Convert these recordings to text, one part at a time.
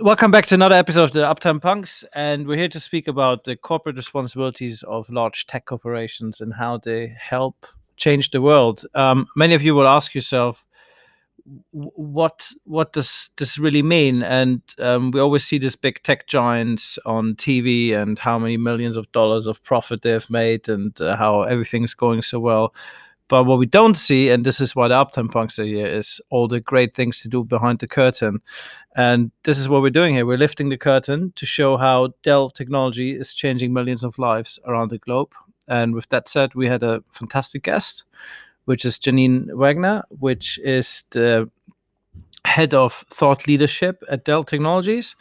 welcome back to another episode of the Uptime Punks, and we're here to speak about the corporate responsibilities of large tech corporations and how they help change the world. Um, many of you will ask yourself, what what does this really mean? And um, we always see these big tech giants on TV and how many millions of dollars of profit they've made and uh, how everything's going so well. But what we don't see, and this is why the Uptime Punks are here, is all the great things to do behind the curtain. And this is what we're doing here. We're lifting the curtain to show how Dell technology is changing millions of lives around the globe. And with that said, we had a fantastic guest, which is Janine Wegner, which is the head of thought leadership at Dell Technologies.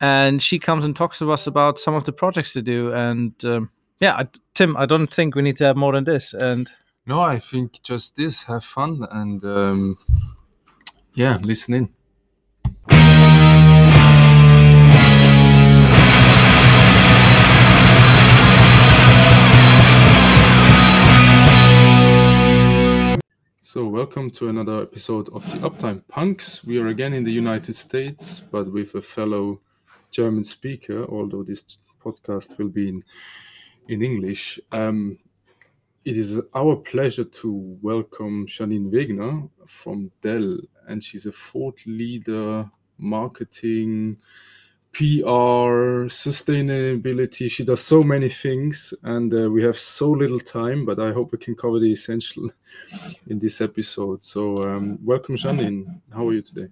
And she comes and talks to us about some of the projects they do. And um, yeah, I, Tim, I don't think we need to have more than this. And No, I think just this, have fun and um, yeah, listen in. So, welcome to another episode of the Uptime Punks. We are again in the United States, but with a fellow German speaker, although this podcast will be in, in English. Um, it is our pleasure to welcome Janine Wegner from Dell, and she's a thought leader, marketing, PR, sustainability. She does so many things, and uh, we have so little time, but I hope we can cover the essential in this episode. So, um, welcome, Janine. How are you today?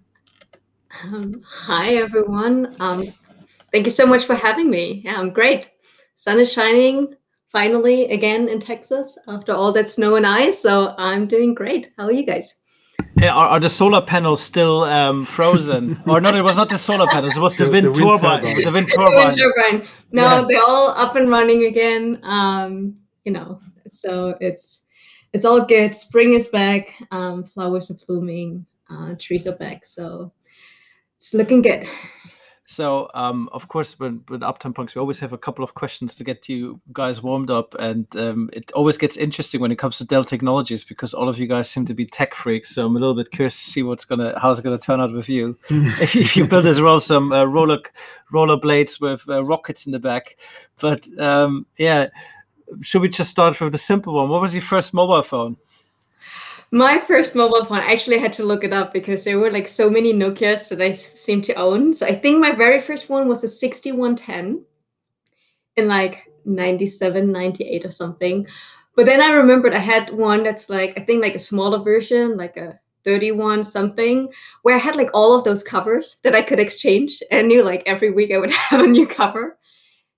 Um, hi, everyone. Um, thank you so much for having me. Yeah, I'm great. Sun is shining finally again in Texas after all that snow and ice. So I'm doing great. How are you guys? Yeah, are, are the solar panels still um, frozen? or no, it was not the solar panels. It was the, The- wind, the wind turbine. turbine. The wind Wind turbine. turbine. No, Yeah. they're all up and running again. Um, you know, so it's it's all good. Spring is back. Um, flowers are blooming. Uh, trees are back. So it's looking good. So, um, of course, when with Uptime Punks, we always have a couple of questions to get you guys warmed up, and um, it always gets interesting when it comes to Dell Technologies because all of you guys seem to be tech freaks. So I'm a little bit curious to see what's gonna how's it gonna turn out with you. if, you- if you build as well some uh, roller roller blades with uh, rockets in the back, but um, yeah. Should we just start with the simple one? What was your first mobile phone? My first mobile phone, I actually had to look it up because there were like so many Nokias that I seem to own. So I think my very first one was a 6110 in like 97, 98 or something. But then I remembered I had one that's like, I think like a smaller version, like a 31 something, where I had like all of those covers that I could exchange. And knew like every week I would have a new cover.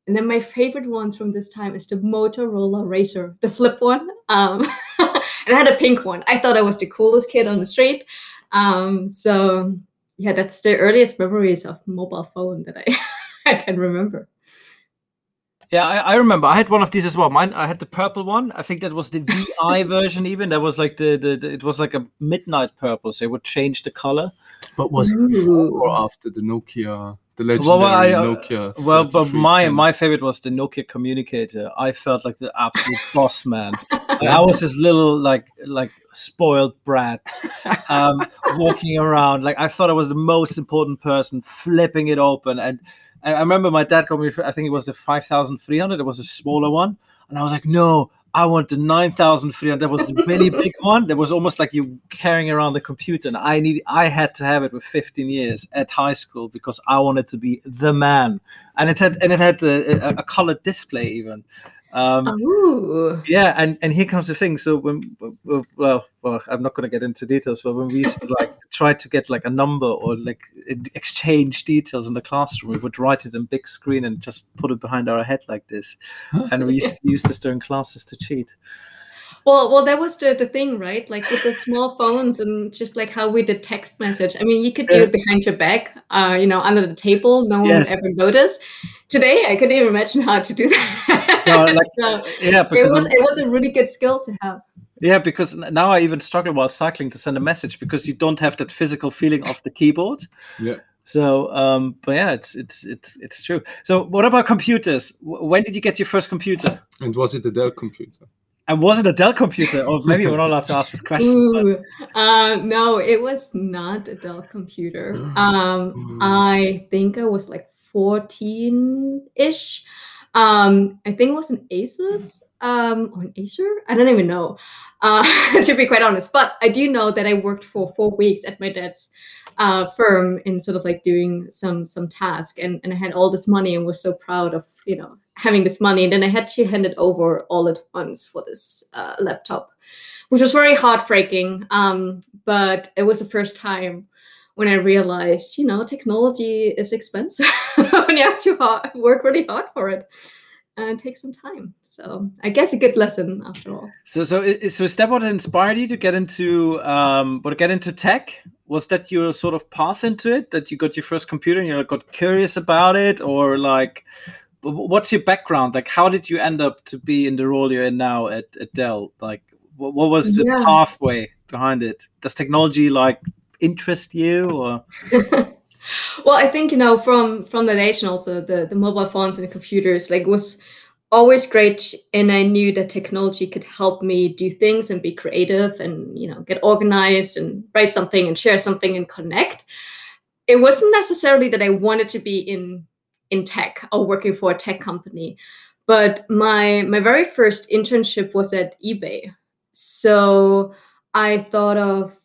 And then my favorite ones from this time is the Motorola Razr, the flip one. Um, and I had a pink one. I thought I was the coolest kid on the street. Um, so yeah, that's the earliest memories of mobile phone that I, I can remember. Yeah, I, I remember. I had one of these as well. Mine, I had the purple one. I think that was the VI version. Even that was like the, the, the it was like a midnight purple, so it would change the color. But was it before or after the Nokia, the legendary Well, I, uh, Nokia? Well, but my 3310? my favorite was the Nokia communicator. I felt like the absolute boss man. I was this little like like spoiled brat, um, walking around. Like I thought I was the most important person, flipping it open. And I I remember my dad got me. I think it was the five thousand three hundred. It was a smaller one, and I was like, no. I want the 9300. That was the really big one. That was almost like you carrying around the computer. And I need, I had to have it with 15 years at high school because I wanted to be the man. And it had, and it had a, a, a colored display even. Um, yeah, and and here comes the thing. So when well, well, I'm not going to get into details, but when we used to like try to get like a number or like exchange details in the classroom, we would write it in big screen and just put it behind our head like this, and we used to use this during classes to cheat. Well, well, that was the, the thing, right? Like with the small phones and just like how we did text message. I mean, you could do Yeah. it behind your back, uh, you know, under the table. No one Yes. would ever notice. Today, I couldn't even imagine how to do that. No, like, so Yeah, it because was it was a really good skill to have. Yeah, because now I even struggle while cycling to send a message because you don't have that physical feeling of the keyboard. Yeah. So, um, but yeah, it's it's it's it's true. So, what about computers? When did you get your first computer? And was it a Dell computer? And was it a Dell computer? Or maybe we're not allowed to ask this question. Uh, no, it was not a Dell computer. Um. I think I was like 14 ish. Um, I think it was an Asus um, or an Acer. I don't even know, uh, to be quite honest. But I do know that I worked for four weeks at my dad's uh, firm in sort of like doing some some task, and, and I had all this money and was so proud of you know having this money. And then I had to hand it over all at once for this uh, laptop which was very heartbreaking. Um, but it was the first time when I realized, you know, technology is expensive when you have to hard, work really hard for it and take some time. So I guess a good lesson after all. So, so, so is that what inspired you to get into, um, what get into tech? Was that your sort of path into it? That you got your first computer and you got curious about it, or like, wh- wh- what's your background? Like, how did you end up to be in the role you're in now at, at Dell? Like, what, what was the Yeah. pathway behind it? Does technology like interest you, or well, I think you know from from the nation also the the mobile phones and computers like was always great and I knew that technology could help me do things and be creative and you know get organized and write something and share something and connect. It wasn't necessarily that I wanted to be in in tech or working for a tech company, but my my very first internship was at eBay. So I thought of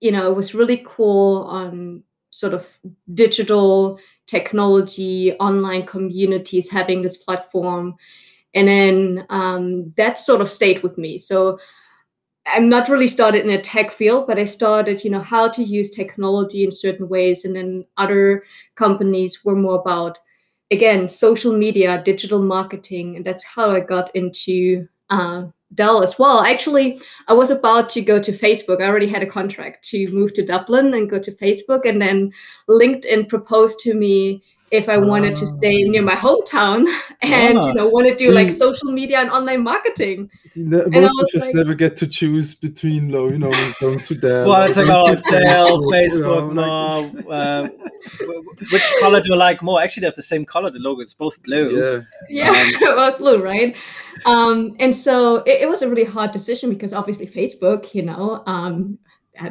you know it was really cool on sort of digital technology, online communities having this platform. And then um, that sort of stayed with me. So I'm not really started in a tech field, but I started, you know, how to use technology in certain ways. And then other companies were more about, again, social media, digital marketing. And that's how I got into uh, Dell as well. Actually, I was about to go to Facebook. I already had a contract to move to Dublin and go to Facebook. And then LinkedIn proposed to me if I wanted to stay near my hometown and Ah. you know want to do like social media and online marketing. The, I most was of us like- never get to choose between, though, you know, going to Dell. well, it's like going oh, to Dell, you Facebook, know, no. like it's- uh, which color do you like more? Actually, they have the same color. The logo, it's both blue. yeah, Yeah, it was blue, right? Um, and so it, it was a really hard decision because obviously Facebook, you know, um,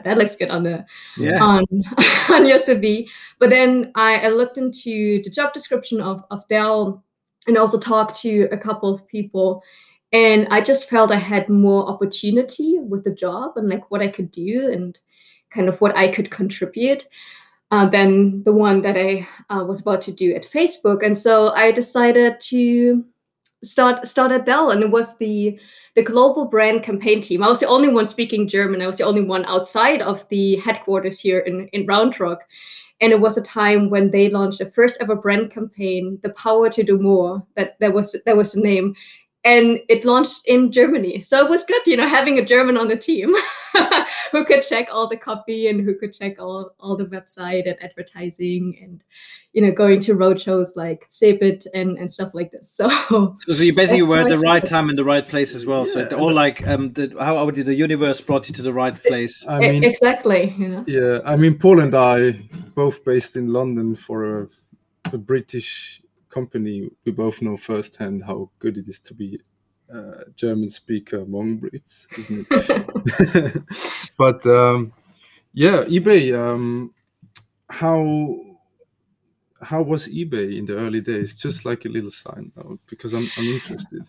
that, looks good on the Yeah. on on your CV. But then I, I looked into the job description of of Dell and also talked to a couple of people, and I just felt I had more opportunity with the job and like what I could do and kind of what I could contribute. Uh, than the one that I uh, was about to do at Facebook, and so I decided to start start at Dell, and it was the the global brand campaign team. I was the only one speaking German. I was the only one outside of the headquarters here in, in Round Rock. And it was a time when they launched the first ever brand campaign, The Power to Do More. That that was that was the name. And it launched in Germany. So it was good, you know, having a German on the team who could check all the copy and who could check all, all the website and advertising and you know, going to roadshows like Cebit and, and stuff like this. So So, so you basically were at the right started. time in the right place as well. so Yeah, it and all like um, the how would you, the universe brought you to the right place. I mean, exactly, you know. yeah, I mean, Paul and I, both based in London for a, a British company, we both know firsthand how good it is to be a German speaker among Brits, isn't it? but um, yeah, eBay. Um, how how was eBay in the early days? Just like a little sign note, because I'm I'm interested.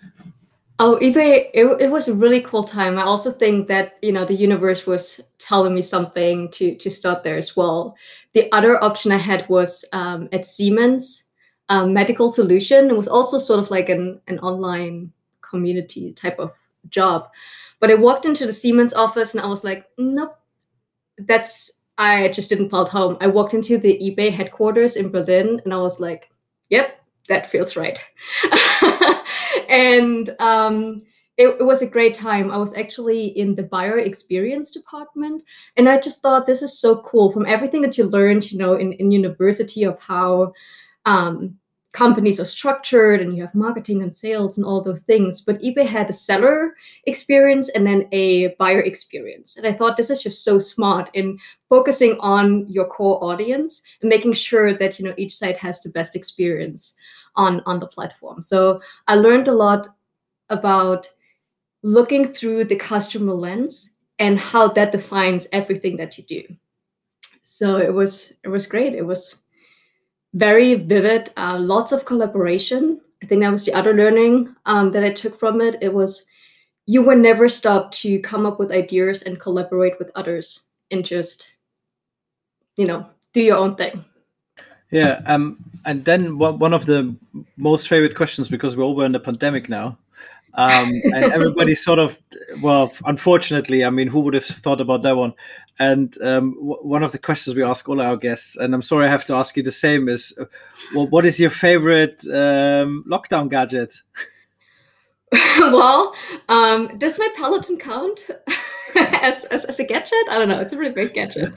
Oh, eBay, it, it was a really cool time. I also think that, you know, the universe was telling me something to, to start there as well. The other option I had was um, at Siemens um, Medical Solution. It was also sort of like an, an online community type of job. But I walked into the Siemens office and I was like, nope, that's, I just didn't feel at home. I walked into the eBay headquarters in Berlin and I was like, yep, that feels right. and um, it, it was a great time. I was actually in the buyer experience department, and I just thought this is so cool. From everything that you learned, you know, in, in university of how um, companies are structured, and you have marketing and sales and all those things. But eBay had a seller experience and then a buyer experience, and I thought this is just so smart in focusing on your core audience and making sure that you know each site has the best experience on on the platform. So I learned a lot about looking through the customer lens and how that defines everything that you do. So it was it was great. It was very vivid. Uh, lots of collaboration. I think that was the other learning um, that I took from it. It was you were never stopped to come up with ideas and collaborate with others and just you know do your own thing. Yeah, um, and then one, one of the most favorite questions because we're all in the pandemic now, um, and everybody sort of, well, unfortunately, I mean, who would have thought about that one? And um, w- one of the questions we ask all our guests, and I'm sorry I have to ask you the same, is, uh, well, what is your favorite um, lockdown gadget? well, um, does my Peloton count as, as, as a gadget? I don't know. It's a really big gadget.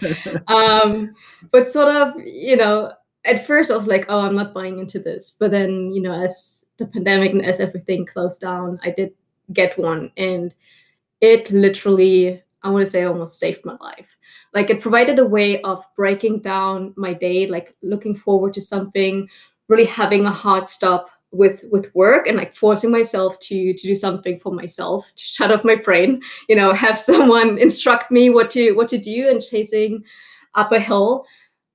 Um, but sort of, you know, at first I was like, oh, I'm not buying into this. But then, you know, as the pandemic and as everything closed down, I did get one. And it literally, I want to say, almost saved my life. Like it provided a way of breaking down my day, like looking forward to something, really having a hard stop with with work and like forcing myself to to do something for myself to shut off my brain you know have someone instruct me what to what to do and chasing up a hill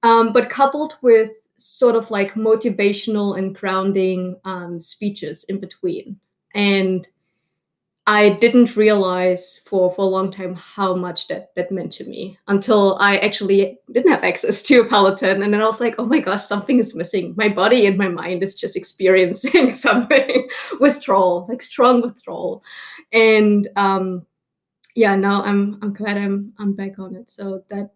um, but coupled with sort of like motivational and grounding um, speeches in between and I didn't realize for, for a long time how much that, that meant to me until I actually didn't have access to a Peloton. And then I was like, oh my gosh, something is missing. My body and my mind is just experiencing something withdrawal, like strong withdrawal. And um, yeah, now I'm I'm glad I'm I'm back on it. So that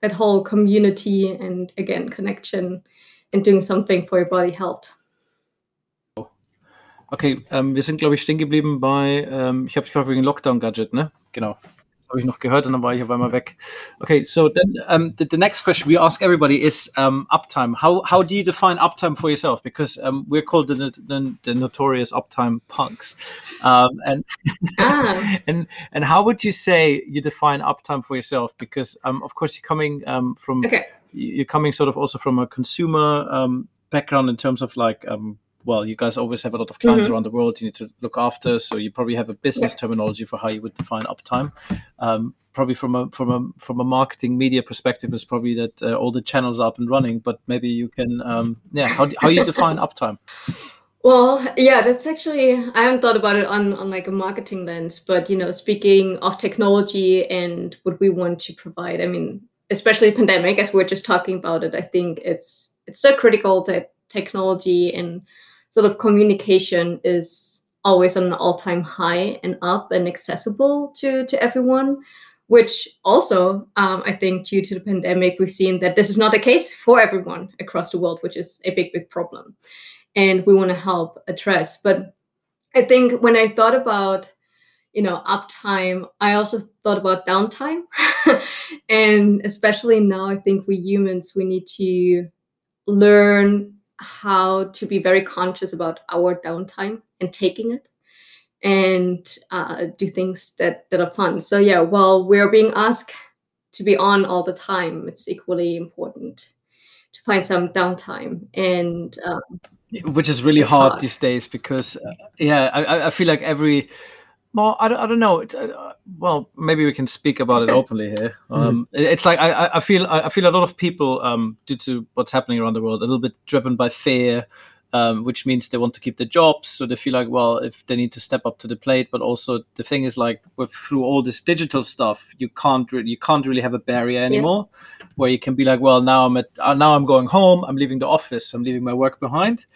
that whole community and again connection and doing something for your body helped. Okay, ähm, wir sind, glaube ich, stehen geblieben bei, ähm, ich habe es gerade wegen Lockdown-Gadget, ne? Genau. Habe ich noch gehört und dann war ich auf einmal weg. Okay, so then um, the, the next question we ask everybody is um, uptime. How, how do you define uptime for yourself? Because um, we're called the, the, the notorious uptime punks. Um, and, ah. and and how would you say you define uptime for yourself? Because um, of course you're coming um, from okay. you're coming sort of also from a consumer um, background in terms of like um, well, you guys always have a lot of clients mm-hmm. around the world you need to look after, so you probably have a business yeah. terminology for how you would define uptime. Um, probably from a from a from a marketing media perspective is probably that uh, all the channels are up and running, but maybe you can, um, yeah, how how you define uptime. Well, yeah, that's actually I haven't thought about it on on like a marketing lens, but you know, speaking of technology and what we want to provide, I mean, especially pandemic, as we are just talking about it, I think it's it's so critical that technology and sort of communication is always on an all-time high and up and accessible to to everyone which also um, i think due to the pandemic we've seen that this is not the case for everyone across the world which is a big big problem. And we want to help address. But i think when i thought about you know uptime i also thought about downtime. And especially now i think we humans we need to learn how to be very conscious about our downtime and taking it and uh, do things that, that are fun. So, yeah, while we're being asked to be on all the time, it's equally important to find some downtime. And um, which is really hard, hard, these days because, uh, yeah, I, I feel like every well, I don't, I don't know. It's, uh, well, maybe we can speak about it openly here. Mm-hmm. Um, mm-hmm. It's like I, I feel I feel a lot of people, um, due to what's happening around the world, a little bit driven by fear, um, which means they want to keep their jobs. So they feel like, well, if they need to step up to the plate, but also the thing is like, with through all this digital stuff, you can't really you can't really have a barrier anymore, yeah. where you can be like, well, now I'm at uh, now I'm going home. I'm leaving the office. I'm leaving my work behind.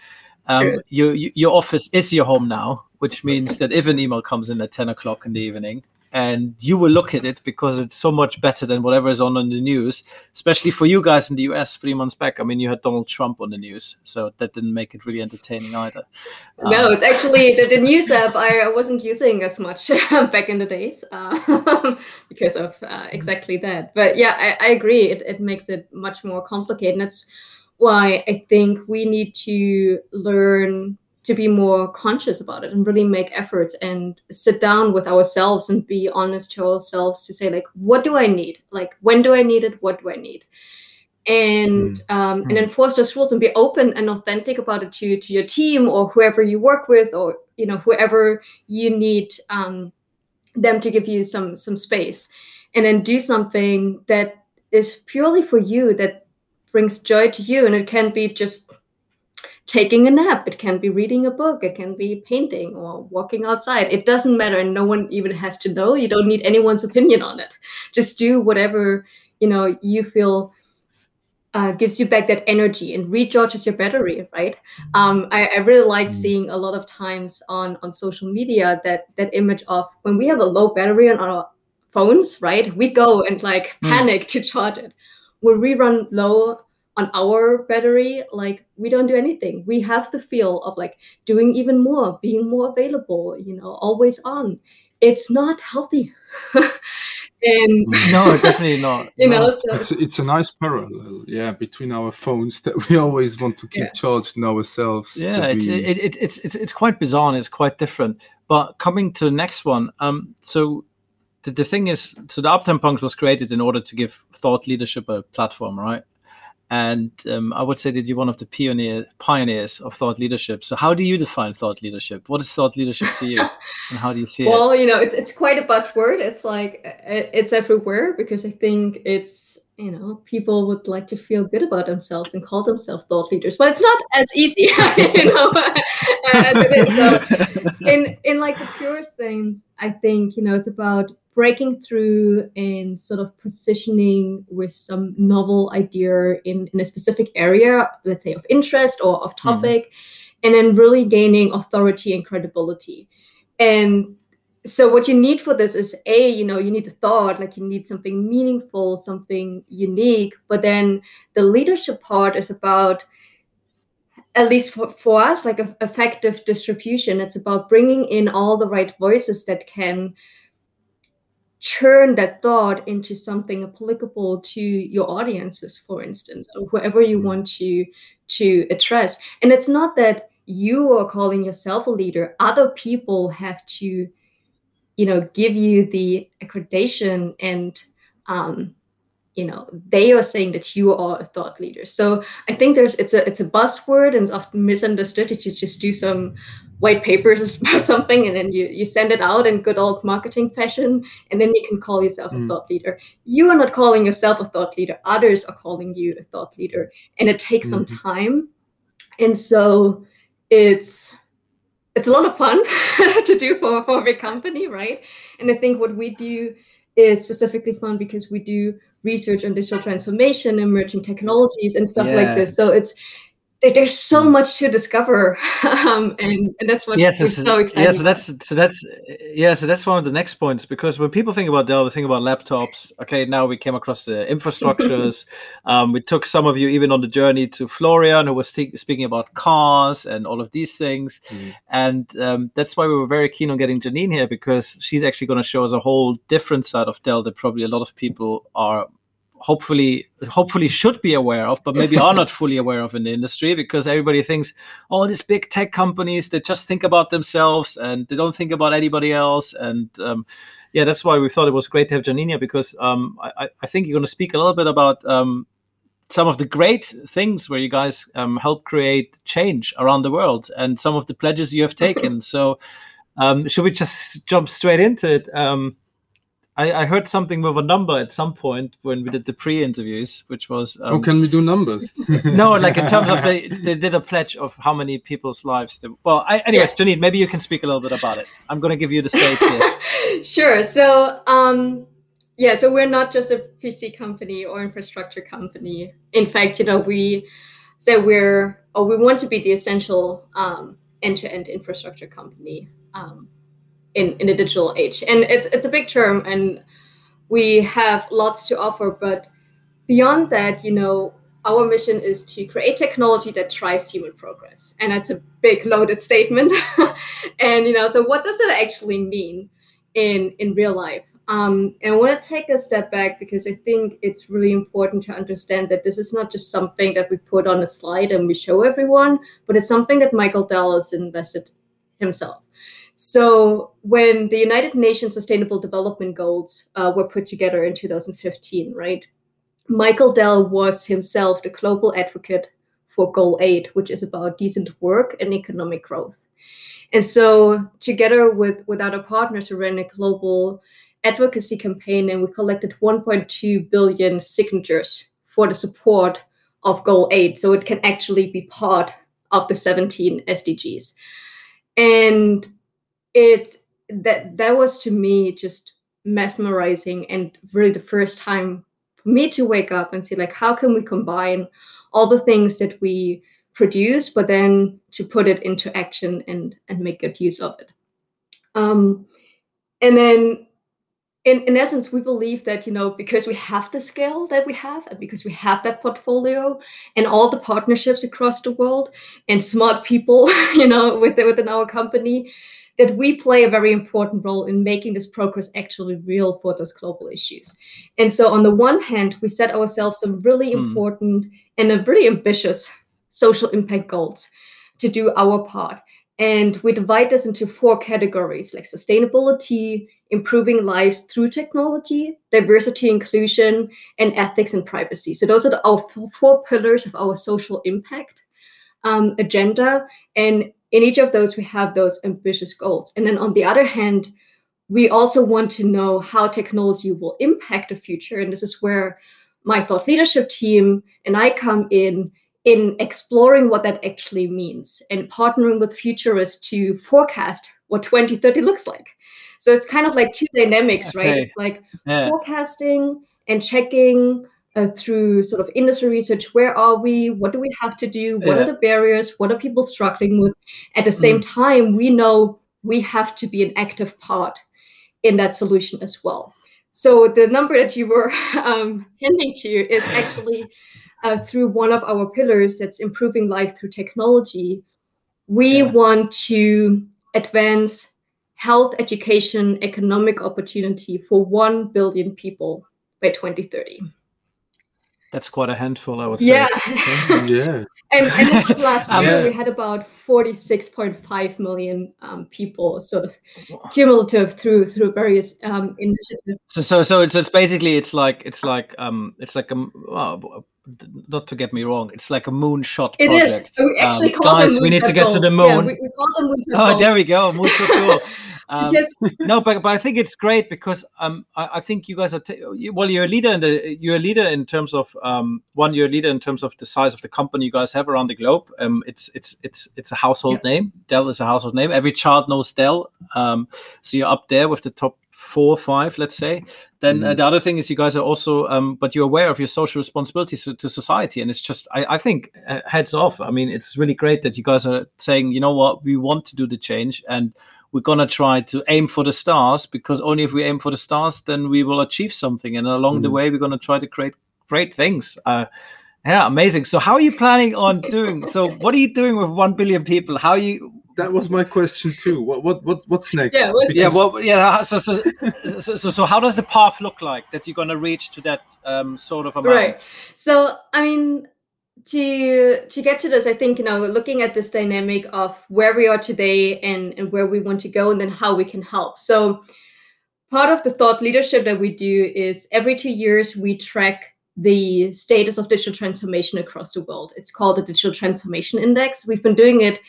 Um, your your office is your home now which means that if an email comes in at 10 o'clock in the evening and you will look at it because it's so much better than whatever is on in the news, especially for you guys in the US three months back. I mean, you had Donald Trump on the news, so that didn't make it really entertaining either. No, um, it's actually the, the, news app I wasn't using as much back in the days uh, because of uh, exactly that. But yeah, I, I agree. It, it makes it much more complicated. And that's why I think we need to learn to be more conscious about it and really make efforts and sit down with ourselves and be honest to ourselves to say like what do i need? Like when do i need it? What do i need? And mm. um, and mm. enforce those rules and be open and authentic about it to to your team or whoever you work with or you know whoever you need um, them to give you some some space. And then do something that is purely for you that brings joy to you. And it can be just taking a nap. It can be reading a book. It can be painting or walking outside. It doesn't matter and no one even has to know. You don't need anyone's opinion on it. Just do whatever you know you feel uh, gives you back that energy and recharges your battery right? Um, I, I, really like mm. seeing a lot of times on on social media that that image of when we have a low battery on our phones right? We go and like mm. panic to charge it. When we run low on our battery like we don't do anything. We have the feel of like doing even more being more available you know always on. It's not healthy. And no definitely not. You no. know so it's, it's a nice parallel yeah between our phones that we always want to keep yeah. charged in ourselves yeah it's, we... it, it, it's it's it's quite bizarre and it's quite different. But coming to the next one um so the, the thing is so the uptime punks was created in order to give thought leadership a platform right and um, I would say that you're one of the pioneer pioneers of thought leadership. So, how do you define thought leadership? What is thought leadership to you, and how do you see well, it? Well, you know, it's it's quite a buzzword. It's like it's everywhere because I think it's you know people would like to feel good about themselves and call themselves thought leaders, but it's not as easy, you know, as it is. So, in in like the purest things, I think you know it's about breaking through and sort of positioning with some novel idea in, in a specific area, let's say of interest or of mm-hmm. topic, mm. and then really gaining authority and credibility. And so what you need for this is a you know you need a thought like you need something meaningful something unique but then the leadership part is about at least for, for us like a, effective distribution it's about bringing in all the right voices that can turn that thought into something applicable to your audiences for instance or whoever you mm. want to to address and it's not that you are calling yourself a leader other people have to you know give you the accreditation and um, you know they are saying that you are a thought leader. So i think there's it's a it's a buzzword and it's often misunderstood. That you just do some white papers about something and then you you send it out in good old marketing fashion and then you can call yourself mm. a thought leader. You are not calling yourself a thought leader. Others are calling you a thought leader and it takes mm-hmm. some time. And so it's it's a lot of fun to do for for a big company right? And i think what we do is specifically fun because we do research on digital transformation, emerging technologies, and stuff like this. So it's there's so mm. much to discover um, and, and that's what yes, is so exciting yeah so that's so that's yeah so that's one of the next points because when people think about dell they think about laptops okay now we came across the infrastructures um, we took some of you even on the journey to florian who was speaking about cars and all of these things mm. and um, that's why we were very keen on getting janine here because she's actually going to show us a whole different side of dell that probably a lot of people are hopefully hopefully should be aware of but maybe are not fully aware of in the industry because everybody thinks oh these big tech companies they just think about themselves and they don't think about anybody else. And um, yeah that's why we thought it was great to have janina because um, I, I, think you're going to speak a little bit about um, some of the great things where you guys um, help create change around the world and some of the pledges you have taken. So um, should we just jump straight into it? Um, I, I, heard something with a number at some point when we did the pre-interviews, which was. Um, oh, can we do numbers? no, like in terms of they they did a pledge of how many people's lives. They, well, I, anyways, yeah. Janine, maybe you can speak a little bit about it. I'm going to give you the stage here. sure. So, um, yeah, so we're not just a PC company or infrastructure company. In fact, you know, we say we're or we want to be the essential um, end-to-end infrastructure company. Um, in in the digital age. And it's it's a big term and we have lots to offer but beyond that you know our mission is to create technology that drives human progress. And that's a big loaded statement. And you know so what does it actually mean in in real life? Um, and I want to take a step back because I think it's really important to understand that this is not just something that we put on a slide and we show everyone, but it's something that Michael Dell has invested himself. So when the United Nations Sustainable Development Goals uh, were put together in 2015, right? Michael Dell was himself the global advocate for Goal 8, which is about decent work and economic growth. And so, together with, with other partners, we ran a global advocacy campaign and we collected 1.2 billion signatures for the support of Goal 8 so it can actually be part of the 17 SDGs. And it that that was to me just mesmerizing and really the first time for me to wake up and see like how can we combine all the things that we produce but then to put it into action and and make good use of it. Um and then in, in essence we believe that you know because we have the scale that we have and because we have that portfolio and all the partnerships across the world and smart people you know within, within our company that we play a very important role in making this progress actually real for those global issues. And so, on the one hand, we set ourselves some really mm. important and a really ambitious social impact goals to do our part. And we divide this into four categories like sustainability, improving lives through technology, diversity, inclusion, and ethics and privacy. So, those are the, our four pillars of our social impact um, agenda. And in each of those, we have those ambitious goals. And then on the other hand, we also want to know how technology will impact the future. And this is where my thought leadership team and I come in in exploring what that actually means and partnering with futurists to forecast what 2030 looks like. So it's kind of like two dynamics, right? It's like yeah. forecasting and checking uh, through sort of industry research where are we? What do we have to do? What yeah. are the barriers? What are people struggling with? At the same mm. time we know we have to be an active part in that solution as well. So the number that you were um, hinting to is actually uh, through one of our pillars that's improving life through technology. We yeah. want to advance health education economic opportunity for 1 billion people by 2030 that's quite a handful, I would yeah. say. yeah. And, and as of last year, we had about 46.5 million um, people sort of cumulative through through various um, initiatives. So, so, so it's, it's basically, it's like, it's like, um, it's like, a, well, not to get me wrong, it's like a moonshot project. It is. We actually um, call guys, them we need to get goals. to the moon. Yeah, we, we call them moonshot Oh, goals. there we go. Moonshot goal. Um, because no, but but I think it's great because um I, I think you guys are t- well you're a leader in the you're a leader in terms of um one you're a leader in terms of the size of the company you guys have around the globe. Um, it's it's it's it's a household yeah. name. Dell is a household name. Every child knows Dell. Um, so you're up there with the top four or five, let's say. Then uh, mm-hmm. uh, the other thing is you guys are also, um, but you're aware of your social responsibilities to, to society, and it's just, I, I think, uh, heads off. I mean, it's really great that you guys are saying, you know what, we want to do the change, and we're going to try to aim for the stars because only if we aim for the stars then we will achieve something. And along mm. the way we're going to try to create great things. Uh, yeah amazing. So how are you planning on doing so what are you doing with 1 billion people? How are you that was my question too. What what, what what's next? Yeah, because... yeah well yeah so so, so so, so how does the path look like that you're going to reach to that um, sort of amount? Right. So i mean to to get to this i think you know looking at this dynamic of where we are today and and where we want to go and then how we can help. So part of the thought leadership that we do is every two years we track the status of digital transformation across the world. It's called the digital transformation index. We've been doing it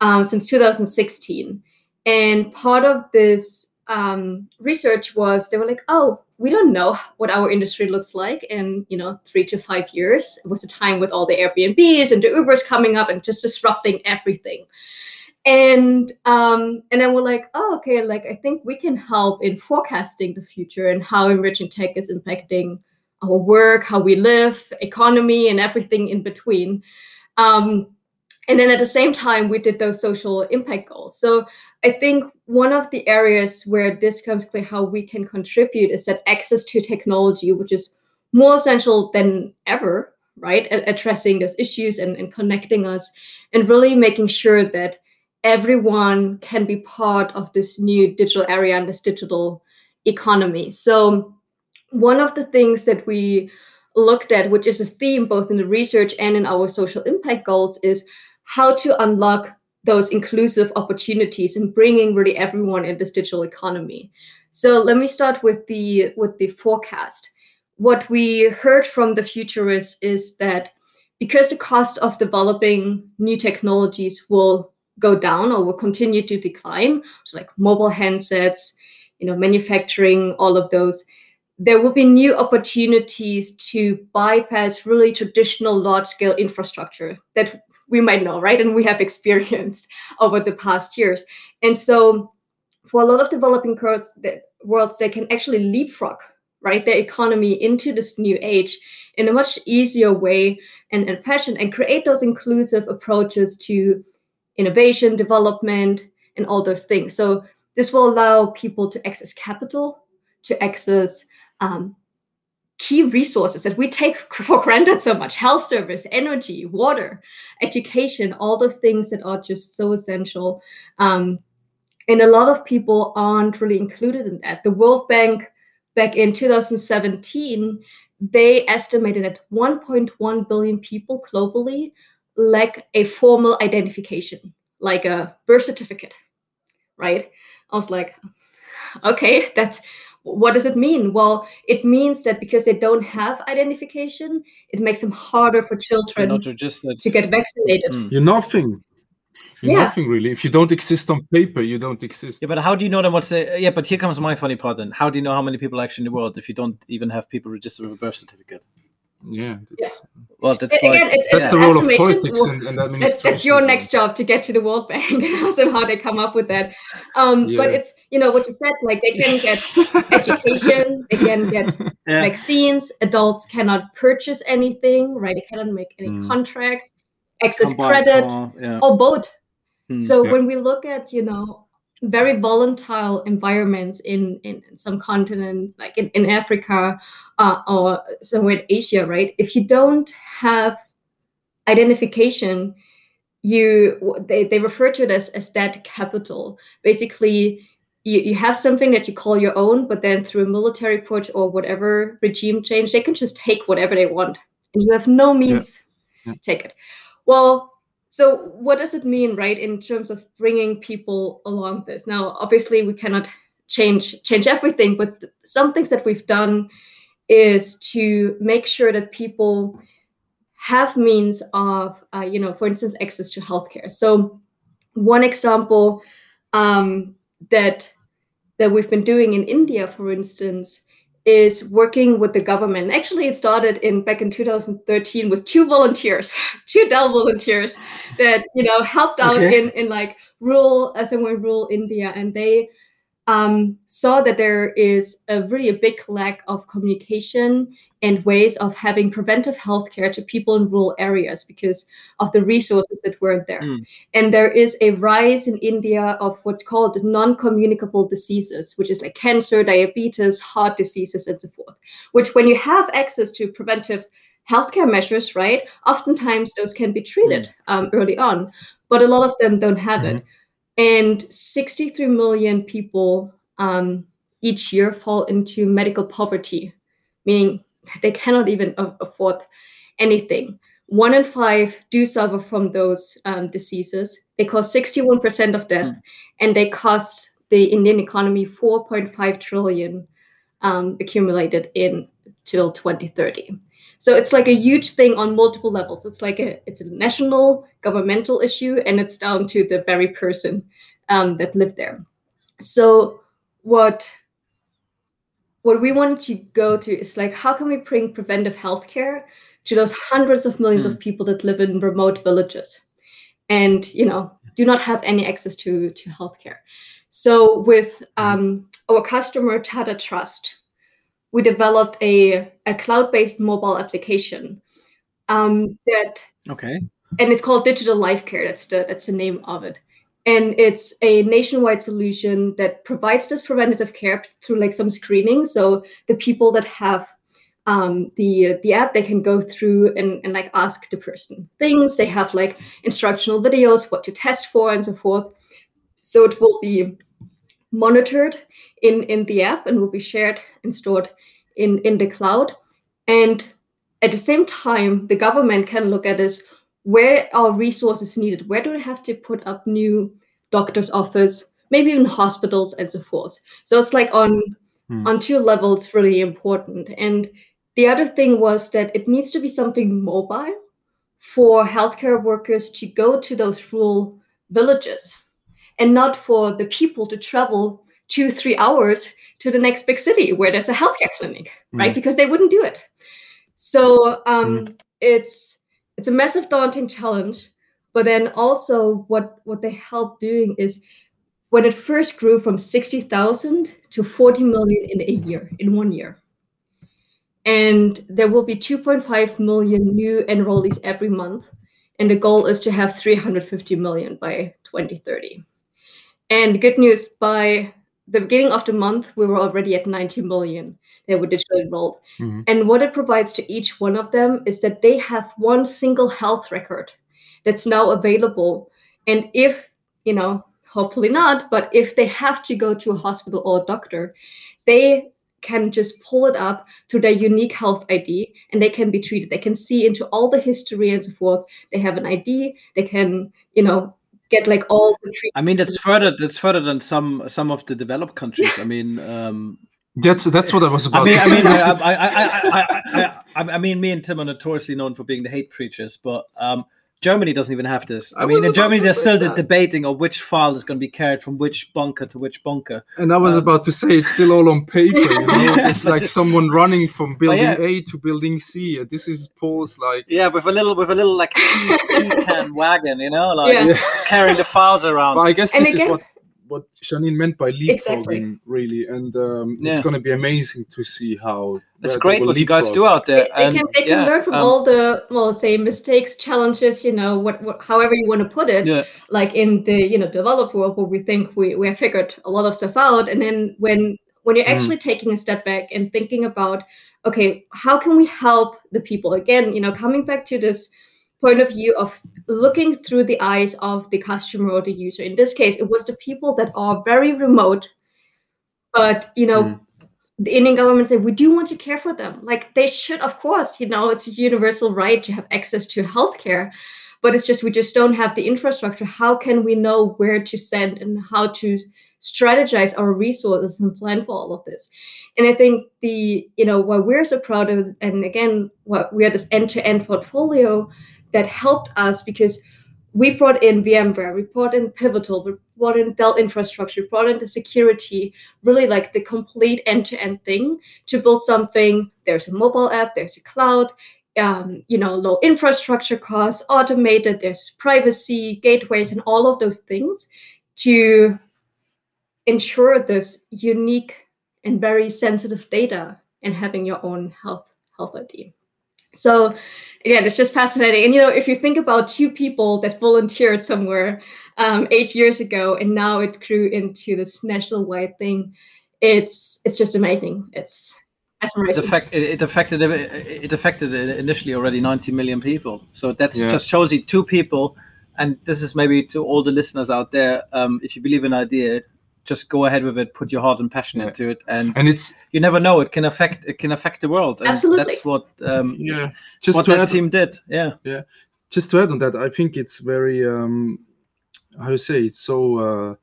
um, since 2016 and part of this um, research was they were like oh we don't know what our industry looks like in you know three to five years. It was a time with all the airbnbs and the ubers coming up and just disrupting everything. And um and then we're like oh okay like i think we can help in forecasting the future and how emerging tech is impacting our work how we live economy and everything in between. Um and then at the same time we did those social impact goals. So i think one of the areas where this comes clear how we can contribute is that access to technology which is more essential than ever right? Addressing those issues and, and connecting us and really making sure that everyone can be part of this new digital area and this digital economy. So one of the things that we looked at which is a theme both in the research and in our social impact goals is how to unlock those inclusive opportunities and bringing really everyone in this digital economy. So let me start with the with the forecast. What we heard from the futurists is that because the cost of developing new technologies will go down or will continue to decline, so like mobile handsets, you know, manufacturing, all of those, there will be new opportunities to bypass really traditional large scale infrastructure that we might know, right? And we have experienced over the past years. And so for a lot of developing worlds, they can actually leapfrog right their economy into this new age in a much easier way and, and fashion and create those inclusive approaches to innovation development and all those things so this will allow people to access capital to access um, key resources that we take for granted so much. Health service energy water education all those things that are just so essential. Um, and a lot of people aren't really included in that. The world bank back in 2017, they estimated that 1.1 billion people globally lack a formal identification, like a birth certificate, right? I was like, okay, that's what does it mean? Well, it means that because they don't have identification, it makes them harder for children to get vaccinated. Mm. You're nothing yeah. nothing really. If you don't exist on paper, you don't exist. Yeah, but how do you know then what's the yeah, but here comes my funny part then. How do you know how many people are actually in the world if you don't even have people registered with a birth certificate? Yeah, that's, yeah. well, that's like, again, it's, that's it's the role of politics well, and, and administration. That's, your next job to get to the World Bank and also how they come up with that. Um, yeah. But it's you know what you said, like they can get education, they can get yeah. vaccines. Adults cannot purchase anything, right? They cannot make any mm. contracts, access credit, or vote Hmm, so yeah. when we look at, you know, very volatile environments in, in some continents, like in, in Africa uh, or somewhere in Asia, right? If you don't have identification, you they, they refer to it as, as dead capital. Basically, you, you have something that you call your own, but then through a military push or whatever regime change, they can just take whatever they want. And you have no means yeah. Yeah. take it. Well, so what does it mean right in terms of bringing people along this? Now obviously we cannot change change everything but some things that we've done is to make sure that people have means of uh, you know for instance access to healthcare. So one example um, that that we've been doing in india for instance is working with the government. Actually, it started in back in 2013 with two volunteers, two Dell volunteers that you know helped out okay. in in like rural as in rural India, and they um, saw that there is a really a big lack of communication and ways of having preventive health care to people in rural areas because of the resources that weren't there. Mm. And there is a rise in India of what's called non communicable diseases, which is like cancer, diabetes, heart diseases, and so forth, which, when you have access to preventive healthcare measures, right, oftentimes those can be treated mm. um, early on, but a lot of them don't have mm-hmm. it and 63 million people um, each year fall into medical poverty, meaning they cannot even afford anything. One in five do suffer from those um, diseases. They cause 61% of death, mm. and they cost the Indian economy 4.5 trillion um, accumulated in till 2030. So it's like a huge thing on multiple levels. It's like a it's a national governmental issue, and it's down to the very person um, that live there. So what what we wanted to go to is like how can we bring preventive healthcare to those hundreds of millions mm. of hmm. people that live in remote villages and you know do not have any access to to healthcare. So with hmm. um, our customer Tata Trust, we developed a, a cloud-based mobile application um, that okay. and it's called digital life care that's the that's the name of it. And it's a nationwide solution that provides this preventative care through like some screening. So the people that have um, the the app they can go through and, and like ask the person things. They have like instructional videos what to test for and so forth. So it will be monitored in in the app and will be shared and stored in in the cloud. And at the same time the government can look at this where are resources needed? Where do we have to put up new doctor's office maybe even hospitals and so forth? So it's like on hmm. on two levels really important. And the other thing was that it needs to be something mobile for healthcare workers to go to those rural villages and not for the people to travel two, three hours to the next big city where there's a healthcare clinic, right? Mm. Because they wouldn't do it. So um, Mm. it's it's a massive daunting challenge. But then also what what they help doing is when it first grew from 60,000 to 40 million in a year, in one year. And there will be 2.5 million new enrollees every month. And the goal is to have 350 million by 2030. And good news, by the beginning of the month, we were already at 90 million that were digitally enrolled. Mhm. And what it provides to each one of them is that they have one single health record that's now available. And if, you know, hopefully not, but if they have to go to a hospital or a doctor, they can just pull it up through their unique health ID and they can be treated. They can see into all the history and so forth. They have an ID, they can, you know, get like all the treatment. I mean, that's further. That's further than some some of the developed countries. I mean, um, That's that's what I was about I mean, to I say. mean, I, I, I, I, I, I, I mean, me and Tim are notoriously known for being the hate preachers, but um, Germany doesn't even have this. I, I mean, in Germany, to they're still that. debating on which file is going to be carried from which bunker to which bunker. and I was um, about to say it's still all on paper. You know, it's like the- someone running from building yeah. A to building C. This is Paul's like Yeah, with a little, with a little like can wagon, you know, like Yeah. Yeah. carrying the files around. But I guess And this again- is what what Janine meant by leapfrogging, Exactly. really, and um, it's going to be amazing to see how. it's where they great will what you guys do out there. They, they can they can yeah, learn from um, all the well say mistakes, challenges, you know, what, what however you want to put it. Yeah, like in the you know developed world where we think we, we have figured a lot of stuff out and then when when you're Mm. actually taking a step back and thinking about okay how can we help the people again you know coming back to this point of view of looking through the eyes of the customer or the user. In this case it was the people that are very remote but you know Mm. the indian government said we do want to care for them. Like they should of course you know it's a universal right to have access to healthcare but it's just we just don't have the infrastructure. How can we know where to send and how to strategize our resources and plan for all of this and i think the you know why we're so proud of and again what we are this end-to-end portfolio that helped us because we brought in VMware, we brought in Pivotal, we brought in Dell infrastructure, brought in the security, really like the complete end-to-end thing to build something. There's a mobile app, there's a cloud, um, you know, low infrastructure costs, automated, there's privacy, gateways, and all of those things to ensure this unique and very sensitive data and having your own health health ID. So again, it's just fascinating. And you know, if you think about two people that volunteered somewhere um, eight years ago, and now it grew into this national-wide thing, it's it's just amazing. It's it, mesmerizing. affect, it, it affected it affected initially already 90 million people. So that Yeah. just shows you two people. And this is maybe to all the listeners out there. Um, if you believe in an idea, just go ahead with it. Put your heart and passion Yeah. into it, and and it's you never know. It can affect. It can affect the world. And Absolutely. That's what. Um, yeah. Just what to that add, team did. Yeah. just to add on that, I think it's very um, how you say it's so uh,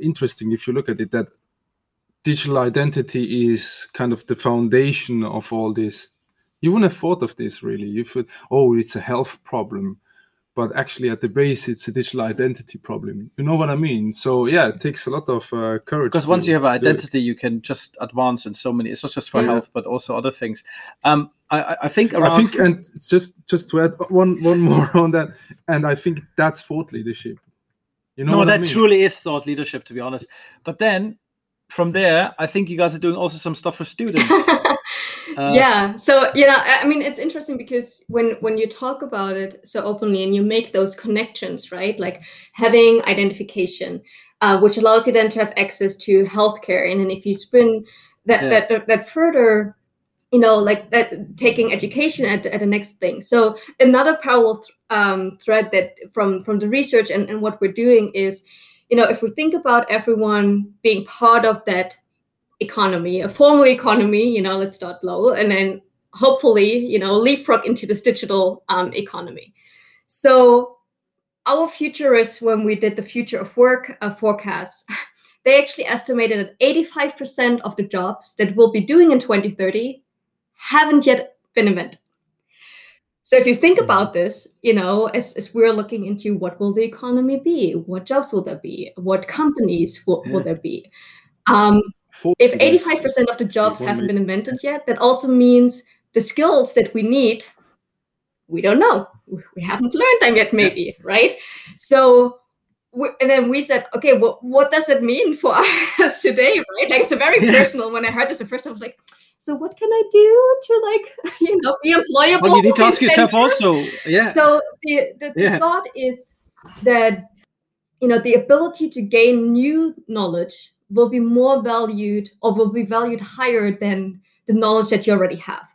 interesting if you look at it that digital identity is kind of the foundation of all this. You wouldn't have thought of this really. You thought, oh, it's a health problem, but actually at the base, it's a digital identity problem. You know what I mean? So yeah, it takes a lot of uh, courage. Because once to- you have an to do it. identity, you can just advance in so many. It's not just for Yeah. health, but also other things. Um, I, I- think around. I think, and just just to add one one more on that, and I think that's thought leadership. You know no, what that I mean? truly is thought leadership, to be honest. But then from there, I think you guys are doing also some stuff for students. Uh, yeah so you know i mean it's interesting because when when you talk about it so openly and you make those connections right? Like having identification uh, which allows you then to have access to healthcare. And then if you spin that Yeah. that, that that further you know like that taking education at, at the next thing. So another parallel th- um, thread that from from the research and, and what we're doing is you know if we think about everyone being part of that economy, a formal economy, you know, let's start low, and then hopefully, you know, leapfrog into this digital um, economy. So our futurists, when we did the future of work uh, forecast, they actually estimated that 85% of the jobs that we'll be doing in 2030 haven't yet been invented. So if you think about this, you know, as, as we're looking into what will the economy be, what jobs will there be, what companies will, will there be, um, if 85% of the jobs haven't been invented yet, that also means the skills that we need, we don't know. We haven't learned them yet, maybe, right? So, and then we said, okay, well, what does it mean for us today, right? Like, it's a very personal. When I heard this the first time, I was like, so what can I do to like, you know, be employable? Well, you need to ask yourself also, yeah. So the the, the yeah. thought is that you know the ability to gain new knowledge will be more valued or will be valued higher than the knowledge that you already have.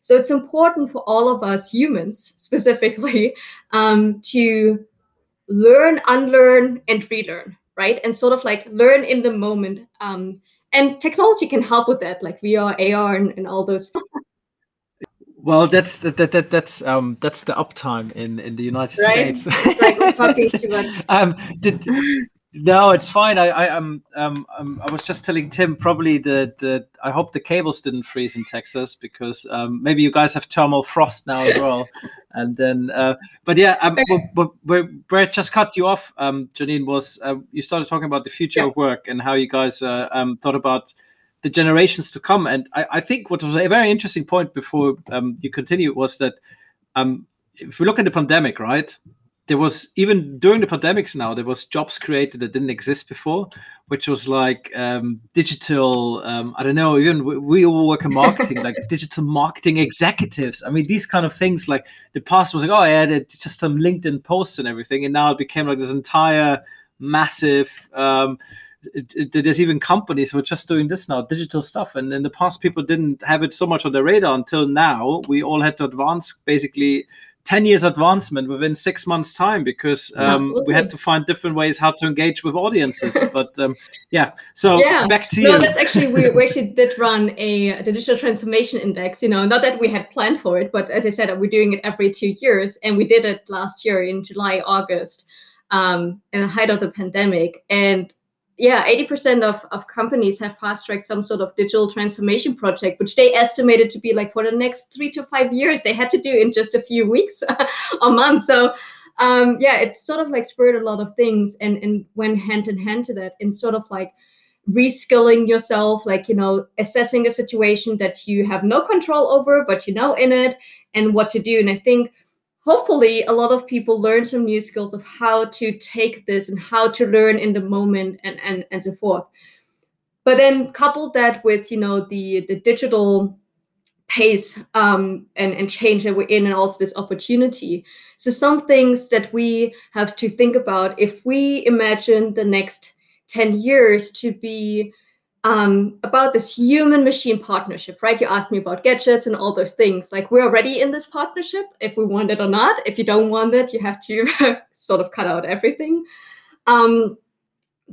So it's important for all of us humans specifically um, to learn, unlearn, and relearn, right? And sort of like learn in the moment. Um, and technology can help with that, like VR, AR, and, and all those. Well, that's that, that, that that's um that's the uptime in in the United right? States. it's like we're talking too much. um, did no, it's fine. I, I um, um, um, I was just telling Tim probably the, the I hope the cables didn't freeze in Texas because um, maybe you guys have thermal frost now as well. and then, uh, but yeah, um, but, where, where it just cut you off, um, Janine, was uh, you started talking about the future yeah. of work and how you guys uh, um, thought about the generations to come. And I, I think what was a very interesting point before um, you continue was that um, if we look at the pandemic, right? There was even during the pandemics now there was jobs created that didn't exist before which was like um, digital um, i don't know even we, we, all work in marketing like digital marketing executives. I mean these kind of things like the past was like oh yeah it's just some linkedin posts and everything and now it became like this entire massive um, it, it, there's even companies who are just doing this now digital stuff and in the past people didn't have it so much on their radar until now. We all had to advance basically 10 years advancement within six months time because um, we had to find different ways how to engage with audiences. But um, yeah. So yeah. back to no, you. no that's actually we, we actually did run a digital transformation index you know not that we had planned for it but as i said we're doing it every two years and we did it last year in july august um, in the height of the pandemic. And yeah, 80% of, of companies have fast tracked some sort of digital transformation project, which they estimated to be like for the next three to five years, they had to do in just a few weeks or months. So, um, yeah, it sort of like spurred a lot of things and, and went hand in hand to that and sort of like reskilling yourself, like, you know, assessing a situation that you have no control over, but you know in it and what to do. And I think hopefully a lot of people learn some new skills of how to take this and how to learn in the moment and and, and so forth. But then couple that with you know the the digital pace um, and, and change that we're in and also this opportunity. So some things that we have to think about if we imagine the next 10 years to be um, about this human machine partnership, right? You asked me about gadgets and all those things. Like, we're already in this partnership if we want it or not. If you don't want it, you have to sort of cut out everything. Um,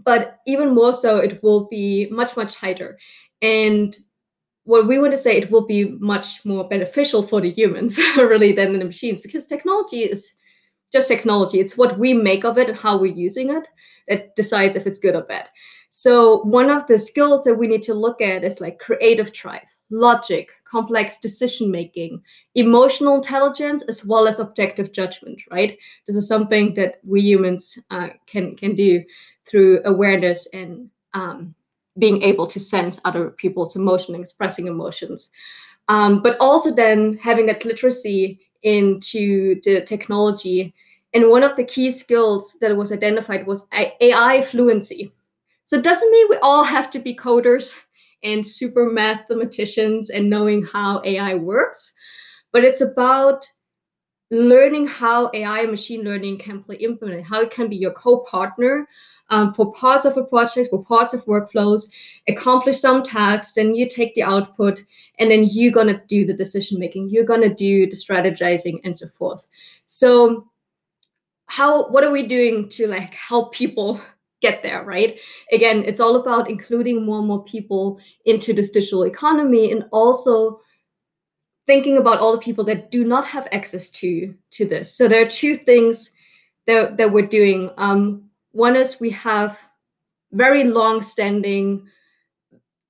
but even more so, it will be much, much tighter. And what we want to say, it will be much more beneficial for the humans, really, than the machines, because technology is just technology. It's what we make of it and how we're using it that decides if it's good or bad. So one of the skills that we need to look at is like creative drive, logic, complex decision making, emotional intelligence, as well as objective judgment. Right? This is something that we humans uh, can can do through awareness and um, being able to sense other people's emotion, expressing emotions, um, but also then having that literacy into the technology. And one of the key skills that was identified was AI fluency. So it doesn't mean we all have to be coders and super mathematicians and knowing how AI works, but it's about learning how AI and machine learning can play implement, how it can be your co-partner um, for parts of a project, for parts of workflows, accomplish some tasks, then you take the output, and then you're gonna do the decision making, you're gonna do the strategizing and so forth. So how what are we doing to like help people get there, right? Again, it's all about including more and more people into this digital economy and also thinking about all the people that do not have access to to this. So there are two things that, that we're doing. Um, one is we have very long-standing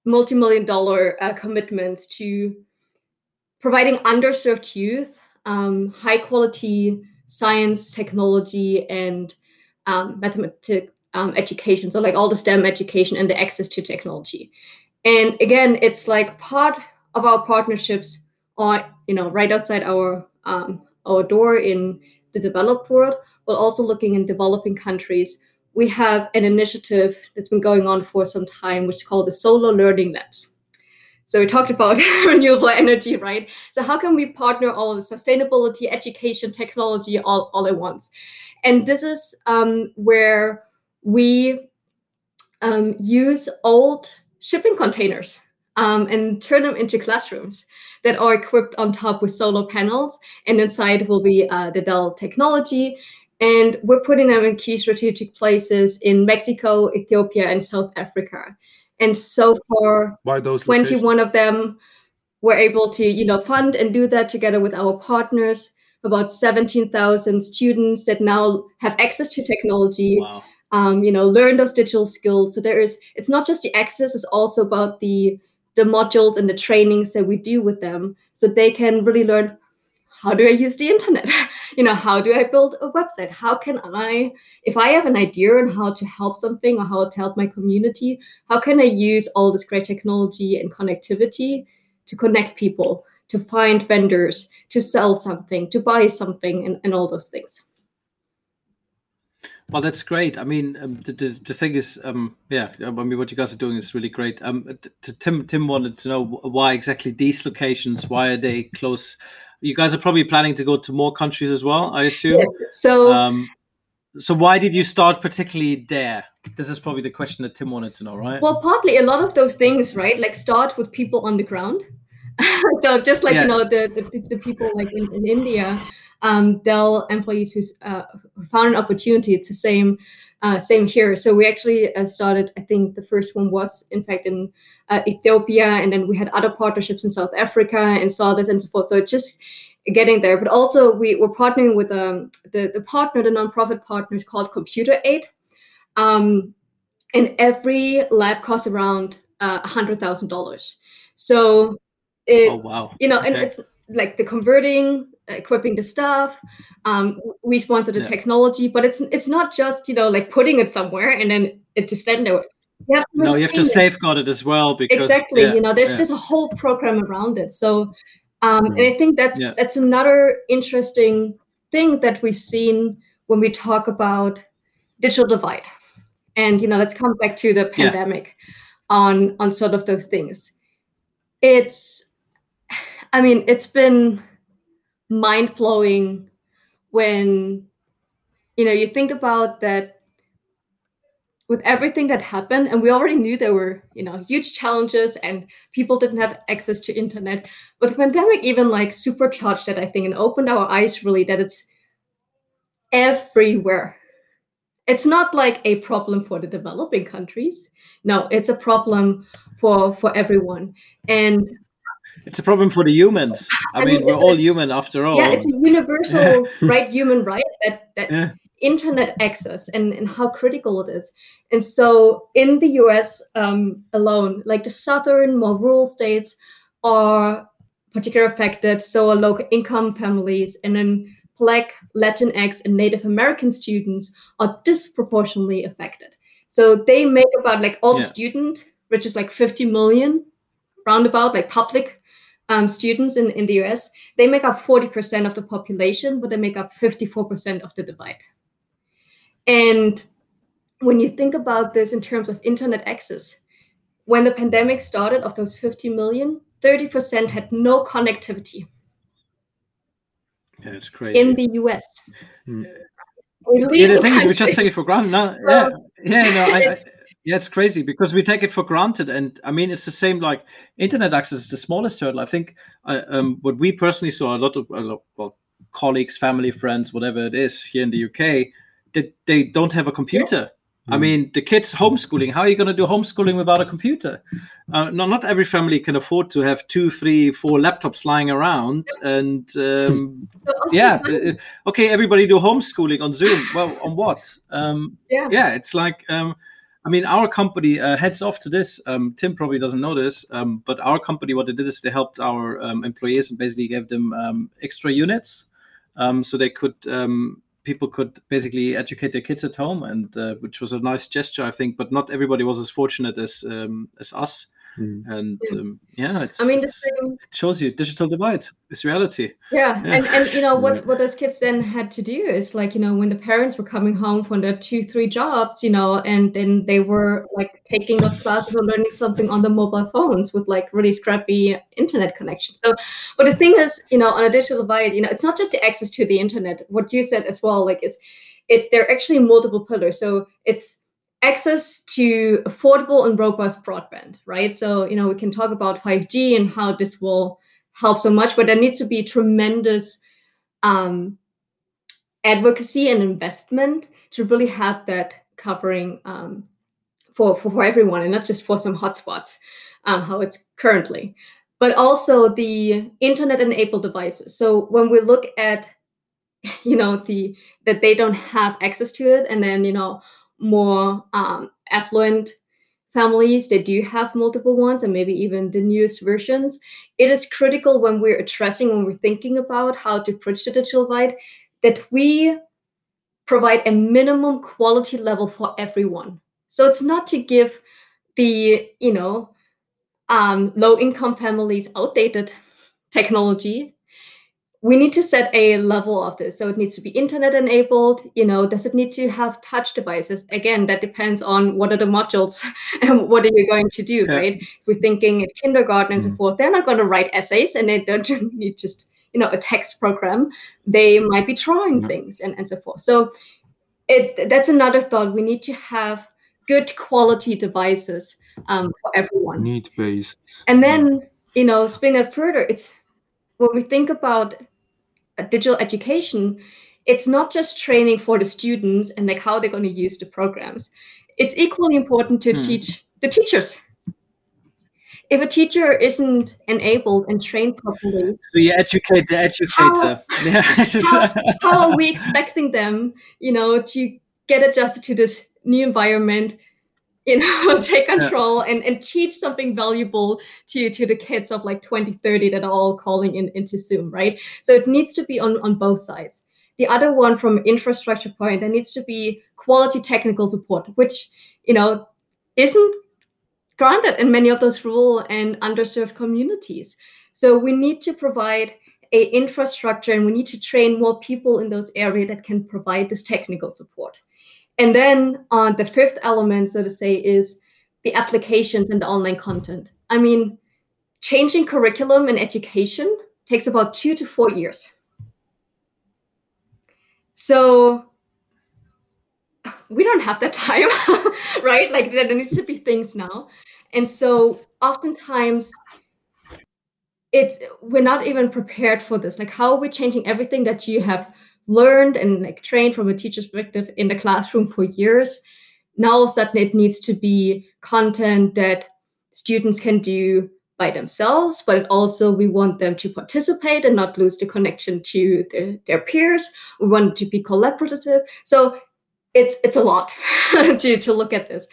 multi-million dollar uh, commitments to providing underserved youth um, high quality science, technology, and um, mathematics um, education. So like all the STEM education and the access to technology. And again, it's like part of our partnerships are you know right outside our um, our door in the developed world, but also looking in developing countries. We have an initiative that's been going on for some time, which is called the Solar Learning Labs. So we talked about renewable energy, right? So how can we partner all the sustainability, education, technology all, all at once? And this is um, where we um, use old shipping containers um, and turn them into classrooms that are equipped on top with solar panels. And inside will be uh, the Dell technology. And we're putting them in key strategic places in Mexico, Ethiopia, and South Africa. And so far, Why those 21 locations? of them were able to, you know, fund and do that together with our partners. About 17,000 students that now have access to technology Wow. Um, you know learn those digital skills. So there is it's not just the access it's also about the the modules and the trainings that we do with them. So they can really learn how do i use the internet? You know how do i build a website? How can i if i have an idea on how to help something or how to help my community how can i use all this great technology and connectivity to connect people to find vendors to sell something to buy something and, and all those things Well, that's great. I mean, um, the, the the thing is, um, yeah, I mean, what you guys are doing is really great. Um, Tim Tim wanted to know why exactly these locations. Why are they close? You guys are probably planning to go to more countries as well, I assume. yes so Um, so why did you start particularly there? This is probably the question that Tim wanted to know, right? Well, partly a lot of those things, right? Like start with people on the ground. so just like Yeah. you know the the, the people like in, in India, um, Dell employees who uh, found an opportunity. It's the same uh, same here. So we actually uh, started. I think the first one was in fact in uh, Ethiopia, and then we had other partnerships in South Africa and saw this and so forth. So just getting there, but also we were partnering with um, the the partner, the nonprofit partner is called Computer Aid. Um, and every lab costs around uh, a hundred thousand dollars. So it's wow. you know, and it's like the converting, equipping the staff. Um, we sponsor the Yeah. technology, but it's it's not just you know like putting it somewhere and then it just stand there. You to no, you have to it. safeguard it as well because exactly yeah, you know there's yeah. there's a whole program around it so um and Mm. i think that's Yeah. that's another interesting thing that we've seen when we talk about digital divide and you know let's come back to the Yeah. pandemic on on sort of those things it's i mean it's been mind-blowing when you know you think about that with everything that happened and we already knew there were you know huge challenges and people didn't have access to internet. But the pandemic even like supercharged that i think and opened our eyes really that it's everywhere. It's not like a problem for the developing countries. No it's a problem for for everyone. And It's a problem for the humans. I, I mean, mean, we're all a- human after all. yeah it's a universal right human right that that Yeah. internet access and, and how critical it is and so in the us um, alone like the southern more rural states are particularly affected so are low income families and then black latinx and native american students are disproportionately affected so they make about like all the Yeah. student which is like 50 million roundabout like public um, students in, in the US, they make up 40% of the population, but they make up 54% of the divide. And when you think about this in terms of internet access, when the pandemic started, of those 50 million, 30% had no connectivity Yeah, it's crazy. in the US. Mm. yeah, the thing is, we just take it for granted. No, So, yeah, yeah, no, I, yeah, it's crazy because we take it for granted, and I mean, it's the same. Like internet access is the smallest hurdle. I think uh, um, what we personally saw a lot of a lot, well, colleagues, family, friends, whatever it is here in the UK, that they don't have a computer. I Mm. mean, the kids homeschooling. How are you going to do homeschooling without a computer? Uh, no, not every family can afford to have two, three, four laptops lying around, and um, yeah uh, uh, okay everybody do homeschooling on zoom well on what um Yeah. yeah it's like um I mean, our company, uh, heads off to this. Um, Tim probably doesn't know this, um, but our company, what they did is they helped our um, employees and basically gave them um, extra units, um, so they could um, people could basically educate their kids at home, and uh, which was a nice gesture, I think. But not everybody was as fortunate as as us. Mm. And Yeah. um, yeah, it's, I mean, the same. it shows you digital divide It's reality. Yeah, Yeah. and and you know what Yeah. what those kids then had to do is like you know when the parents were coming home from their two three jobs, you know, and then they were like taking those classes or learning something on the mobile phones with like really scrappy internet connection. So, but the thing is, you know, on a digital divide, you know, it's not just the access to the internet. What you said as well, like it's it's there are actually multiple pillars. So it's access to affordable and robust broadband, right? So you know we can talk about 5G and how this will help so much, but there needs to be tremendous um, advocacy and investment to really have that covering um, for, for for everyone and not just for some hotspots, um, how it's currently, but also the internet-enabled devices. So when we look at you know the that they don't have access to it, and then you know more um, affluent families they do have multiple ones and maybe even the newest versions it is critical when we're addressing when we're thinking about how to bridge the digital divide that we provide a minimum quality level for everyone. So it's not to give the you know um, low income families outdated technology we need to set a level of this so it needs to be internet enabled you know does it need to have touch devices again that depends on what are the modules and what are you going to do Yeah. right if we're thinking at kindergarten and so Mm. forth they're not going to write essays and they don't need just you know a text program they might be drawing Yeah. things and, and so forth so it that's another thought we need to have good quality devices um, for everyone Need based. and then, you know, spin it further, it's when we think about digital education, it's not just training for the students and like how they're going to use the programs. It's equally important to Hmm. teach the teachers. If a teacher isn't enabled and trained properly, So you educate the educator. yeah, just- how are we expecting them, you know, to get adjusted to this new environment, you know, take control and, and teach something valuable to to the kids of like 20, 30 that are all calling in into Zoom, right? So it needs to be on, on both sides. The other one from infrastructure point, there needs to be quality technical support, which, you know, isn't granted in many of those rural and underserved communities. So we need to provide a infrastructure and we need to train more people in those areas that can provide this technical support. And then uh, the fifth element, so to say, is the applications and the online content. I mean, changing curriculum and education takes about two to four years. So we don't have that time, right? Like there needs to be things now. And so oftentimes it's we're not even prepared for this. Like how are we changing everything that you have learned and like trained from a teacher's perspective in the classroom for years? Now all of a sudden it needs to be content that students can do by themselves, but also we want them to participate and not lose the connection to their, their peers. We want to be collaborative. So it's it's a lot to to look at this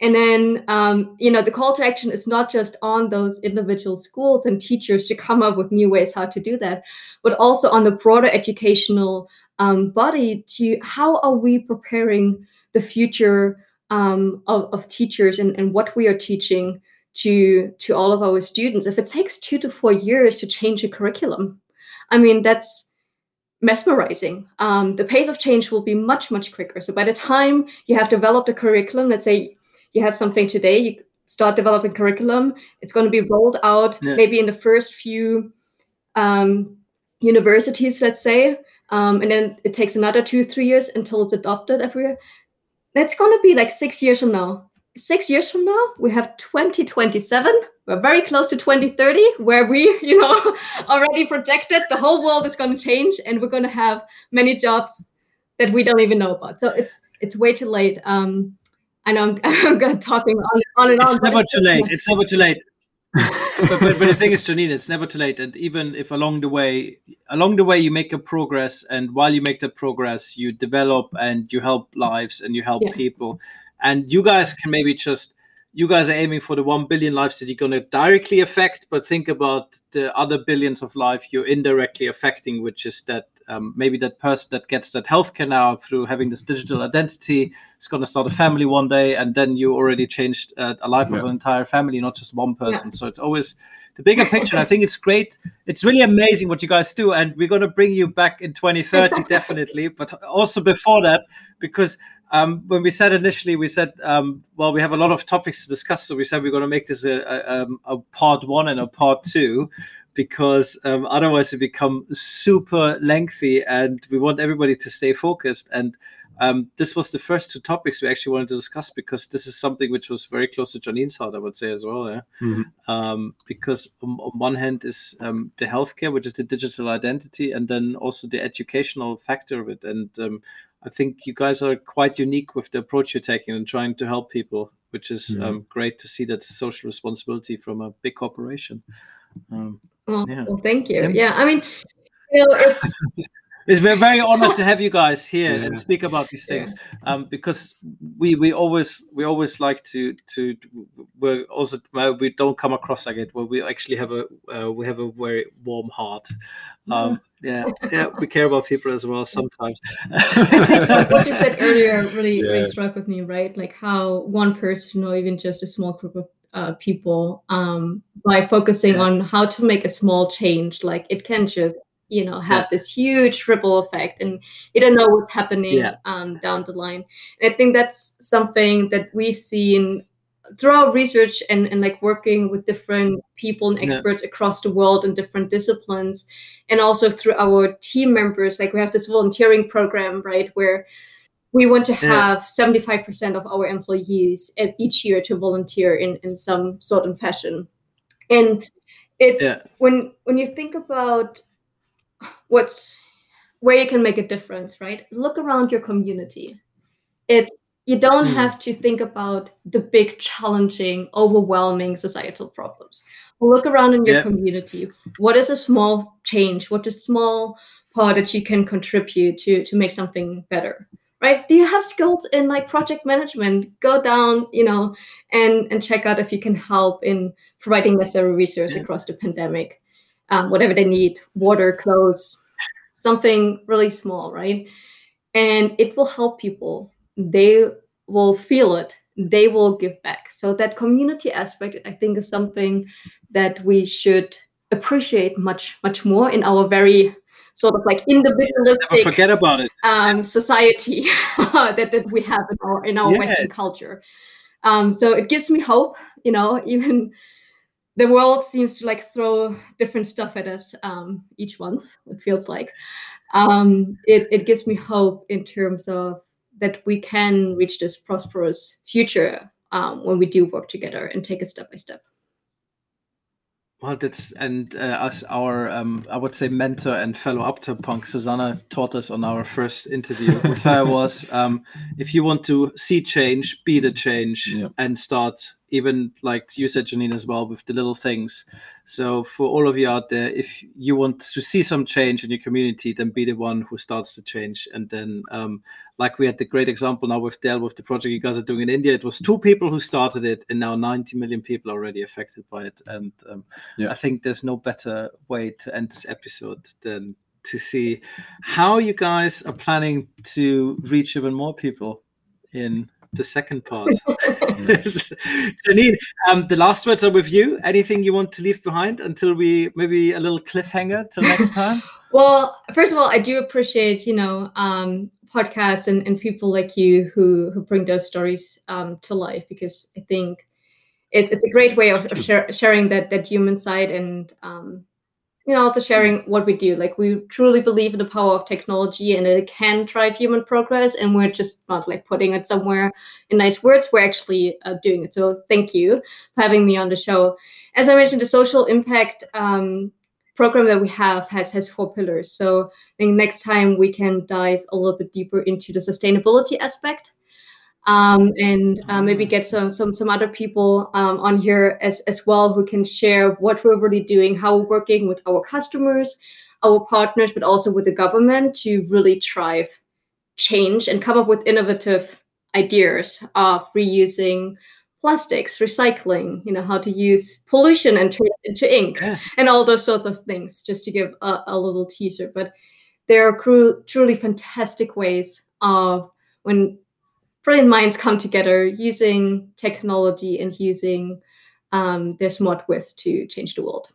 and then um, you know the call to action is not just on those individual schools and teachers to come up with new ways how to do that but also on the broader educational um, body to how are we preparing the future um, of, of teachers and, and what we are teaching to to all of our students if it takes two to four years to change a curriculum i mean that's mesmerizing. Um, the pace of change will be much, much quicker. So by the time you have developed a curriculum, let's say you have something today, you start developing curriculum, it's going to be rolled out Yeah. maybe in the first few um, universities, let's say, um, and then it takes another two, three years until it's adopted everywhere. That's going to be like six years from now. Six years from now, we have 2027. We're very close to 2030, where we, you know, already projected the whole world is going to change, and we're going to have many jobs that we don't even know about. So it's it's way too late. Um, I know I'm, I'm talking on, on and on. it's never too late. It's never too late. but, but, but the thing is, Janine, it's never too late. And even if along the way, along the way, you make a progress, and while you make that progress, you develop and you help lives and you help Yeah. people. and you guys can maybe just you guys are aiming for the 1 billion lives that you're going to directly affect but think about the other billions of life you're indirectly affecting which is that um, maybe that person that gets that healthcare now through having this digital identity is going to start a family one day and then you already changed uh, a life Yeah. of an entire family not just one person so it's always the bigger picture i think it's great it's really amazing what you guys do and we're going to bring you back in 2030 definitely but also before that because um, when we said initially, we said, um, well, we have a lot of topics to discuss. So we said we're going to make this a, a, um, a part one and a part two because um, otherwise it become super lengthy and we want everybody to stay focused. And um, this was the first two topics we actually wanted to discuss because this is something which was very close to Janine's heart, I would say as well. Yeah? Mhm. Um, because on, on one hand is um, the healthcare, which is the digital identity, and then also the educational factor of it. And um, I think you guys are quite unique with the approach you're taking and trying to help people, which is Mhm. um, great to see that social responsibility from a big corporation. Well, Yeah. well, thank you. Tim? Yeah, I mean, you know, it's it's we're very honored to have you guys here Yeah. and speak about these Yeah. things um, because we we always we always like to to we're also we don't come across like it where we actually have a uh, we have a very warm heart um, yeah yeah we care about people as well sometimes what, what you said earlier really, Yeah. really struck with me, right? Like how one person or even just a small group of uh, people, um, by focusing Yeah. on how to make a small change, like it can just, you know, have Yeah. this huge ripple effect, and you don't know what's happening Yeah. um, down the line. And I think that's something that we've seen throughout research and, and like working with different people and Yeah. experts across the world in different disciplines and also through our team members like we have this volunteering program right where we want to have 75% of our employees each year to volunteer in, in some sort of fashion. And it's Yeah. when when you think about what's where you can make a difference right? Look around your community. It's you don't Hmm. have to think about the big challenging overwhelming societal problems. Look around in your Yeah. community. What is a small change? What is a small part that you can contribute to to make something better right? Do you have skills in like project management? Go down you know and and check out if you can help in providing necessary resources across the pandemic. Um, whatever they need water clothes something really small right? And it will help people. They will feel it. They will give back. So that community aspect i think is something that we should appreciate much much more in our very sort of like individualistic forget about it um, society that, that we have in our in our Yeah. Western culture. Um, so it gives me hope, you know, even the world seems to like throw different stuff at us um, each month. It feels like um, it it gives me hope in terms of that we can reach this prosperous future um, when we do work together and take it step by step. Well, that's and uh, as our um, I would say mentor and fellow Uptime Punk, Susanna taught us on our first interview with her was um, if you want to see change, be the change, Yeah. and start even like you said, Janine, as well with the little things. So for all of you out there, if you want to see some change in your community, then be the one who starts to change. And then, um, like we had the great example now with Dell with the project you guys are doing in India, it was two people who started it, and now 90 million people are already affected by it. And um, Yeah. I think there's no better way to end this episode than to see how you guys are planning to reach even more people in the second part. Janine, um, the last words are with you. Anything you want to leave behind until we maybe a little cliffhanger till next time? Well, first of all, I do appreciate, you know, um, podcasts and, and people like you who who bring those stories um, to life because I think it's it's a great way of, of share, sharing that that human side and um, you know also sharing what we do. Like we truly believe in the power of technology and it can drive human progress, and we're just not like putting it somewhere in nice words. We're actually uh, doing it. So thank you for having me on the show. As I mentioned, the social impact. Um, program that we have has has four pillars so i think next time we can dive a little bit deeper into the sustainability aspect um, and uh, maybe get some some some other people um, on here as as well who can share what we're really doing how we're working with our customers our partners but also with the government to really drive change and come up with innovative ideas of reusing plastics, recycling, you know, how to use pollution and turn it into ink, Yeah. and all those sort of things, just to give a, a little teaser. But there are cru- truly fantastic ways of when brilliant minds come together using technology and using um, their smart wits to change the world.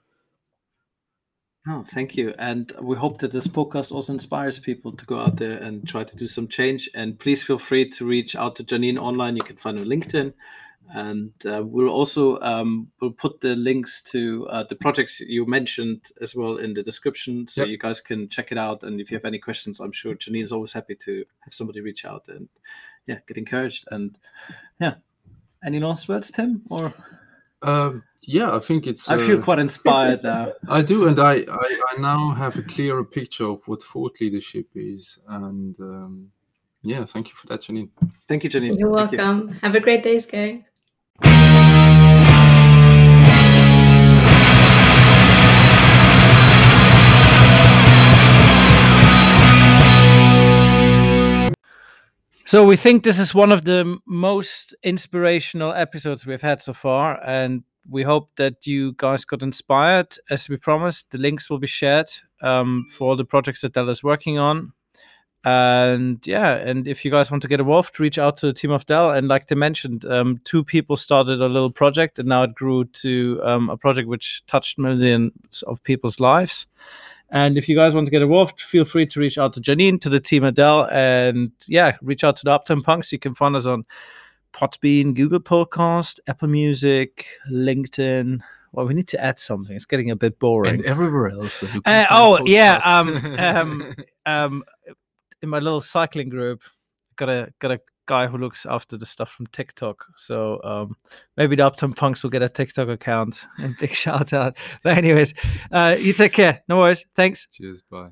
Oh, thank you. And we hope that this podcast also inspires people to go out there and try to do some change. And please feel free to reach out to Janine online. You can find her on LinkedIn. And uh, we'll also um, we'll put the links to uh, the projects you mentioned as well in the description, so Yep. you guys can check it out. And if you have any questions, I'm sure Janine is always happy to have somebody reach out and yeah, get encouraged. And yeah, any last words, Tim? Or Um, yeah, I think it's. I feel uh, quite inspired now. I do, and I, I, I now have a clearer picture of what thought leadership is, and um, yeah, thank you for that, Janine. Thank you, Janine. You're Thank you. welcome. Have a great day, guys. So we think this is one of the most inspirational episodes we've had so far, and we hope that you guys got inspired. As we promised, the links will be shared um, for all the projects that Dell is working on. And yeah, and if you guys want to get involved, reach out to the team of Dell. And like they mentioned, um, two people started a little project, and now it grew to um, a project which touched millions of people's lives. And if you guys want to get involved, feel free to reach out to Janine, to the team at Dell, and yeah, reach out to the Uptime Punks. You can find us on Podbean, Google Podcast, Apple Music, LinkedIn. Well, we need to add something. It's getting a bit boring. And everywhere else. Uh, oh yeah, um, um, um, in my little cycling group, got a got a guy who looks after the stuff from TikTok. So um, maybe the Uptime Punks will get a TikTok account. And big shout out. But anyways, uh, you take care. No worries. Thanks. Cheers. Bye.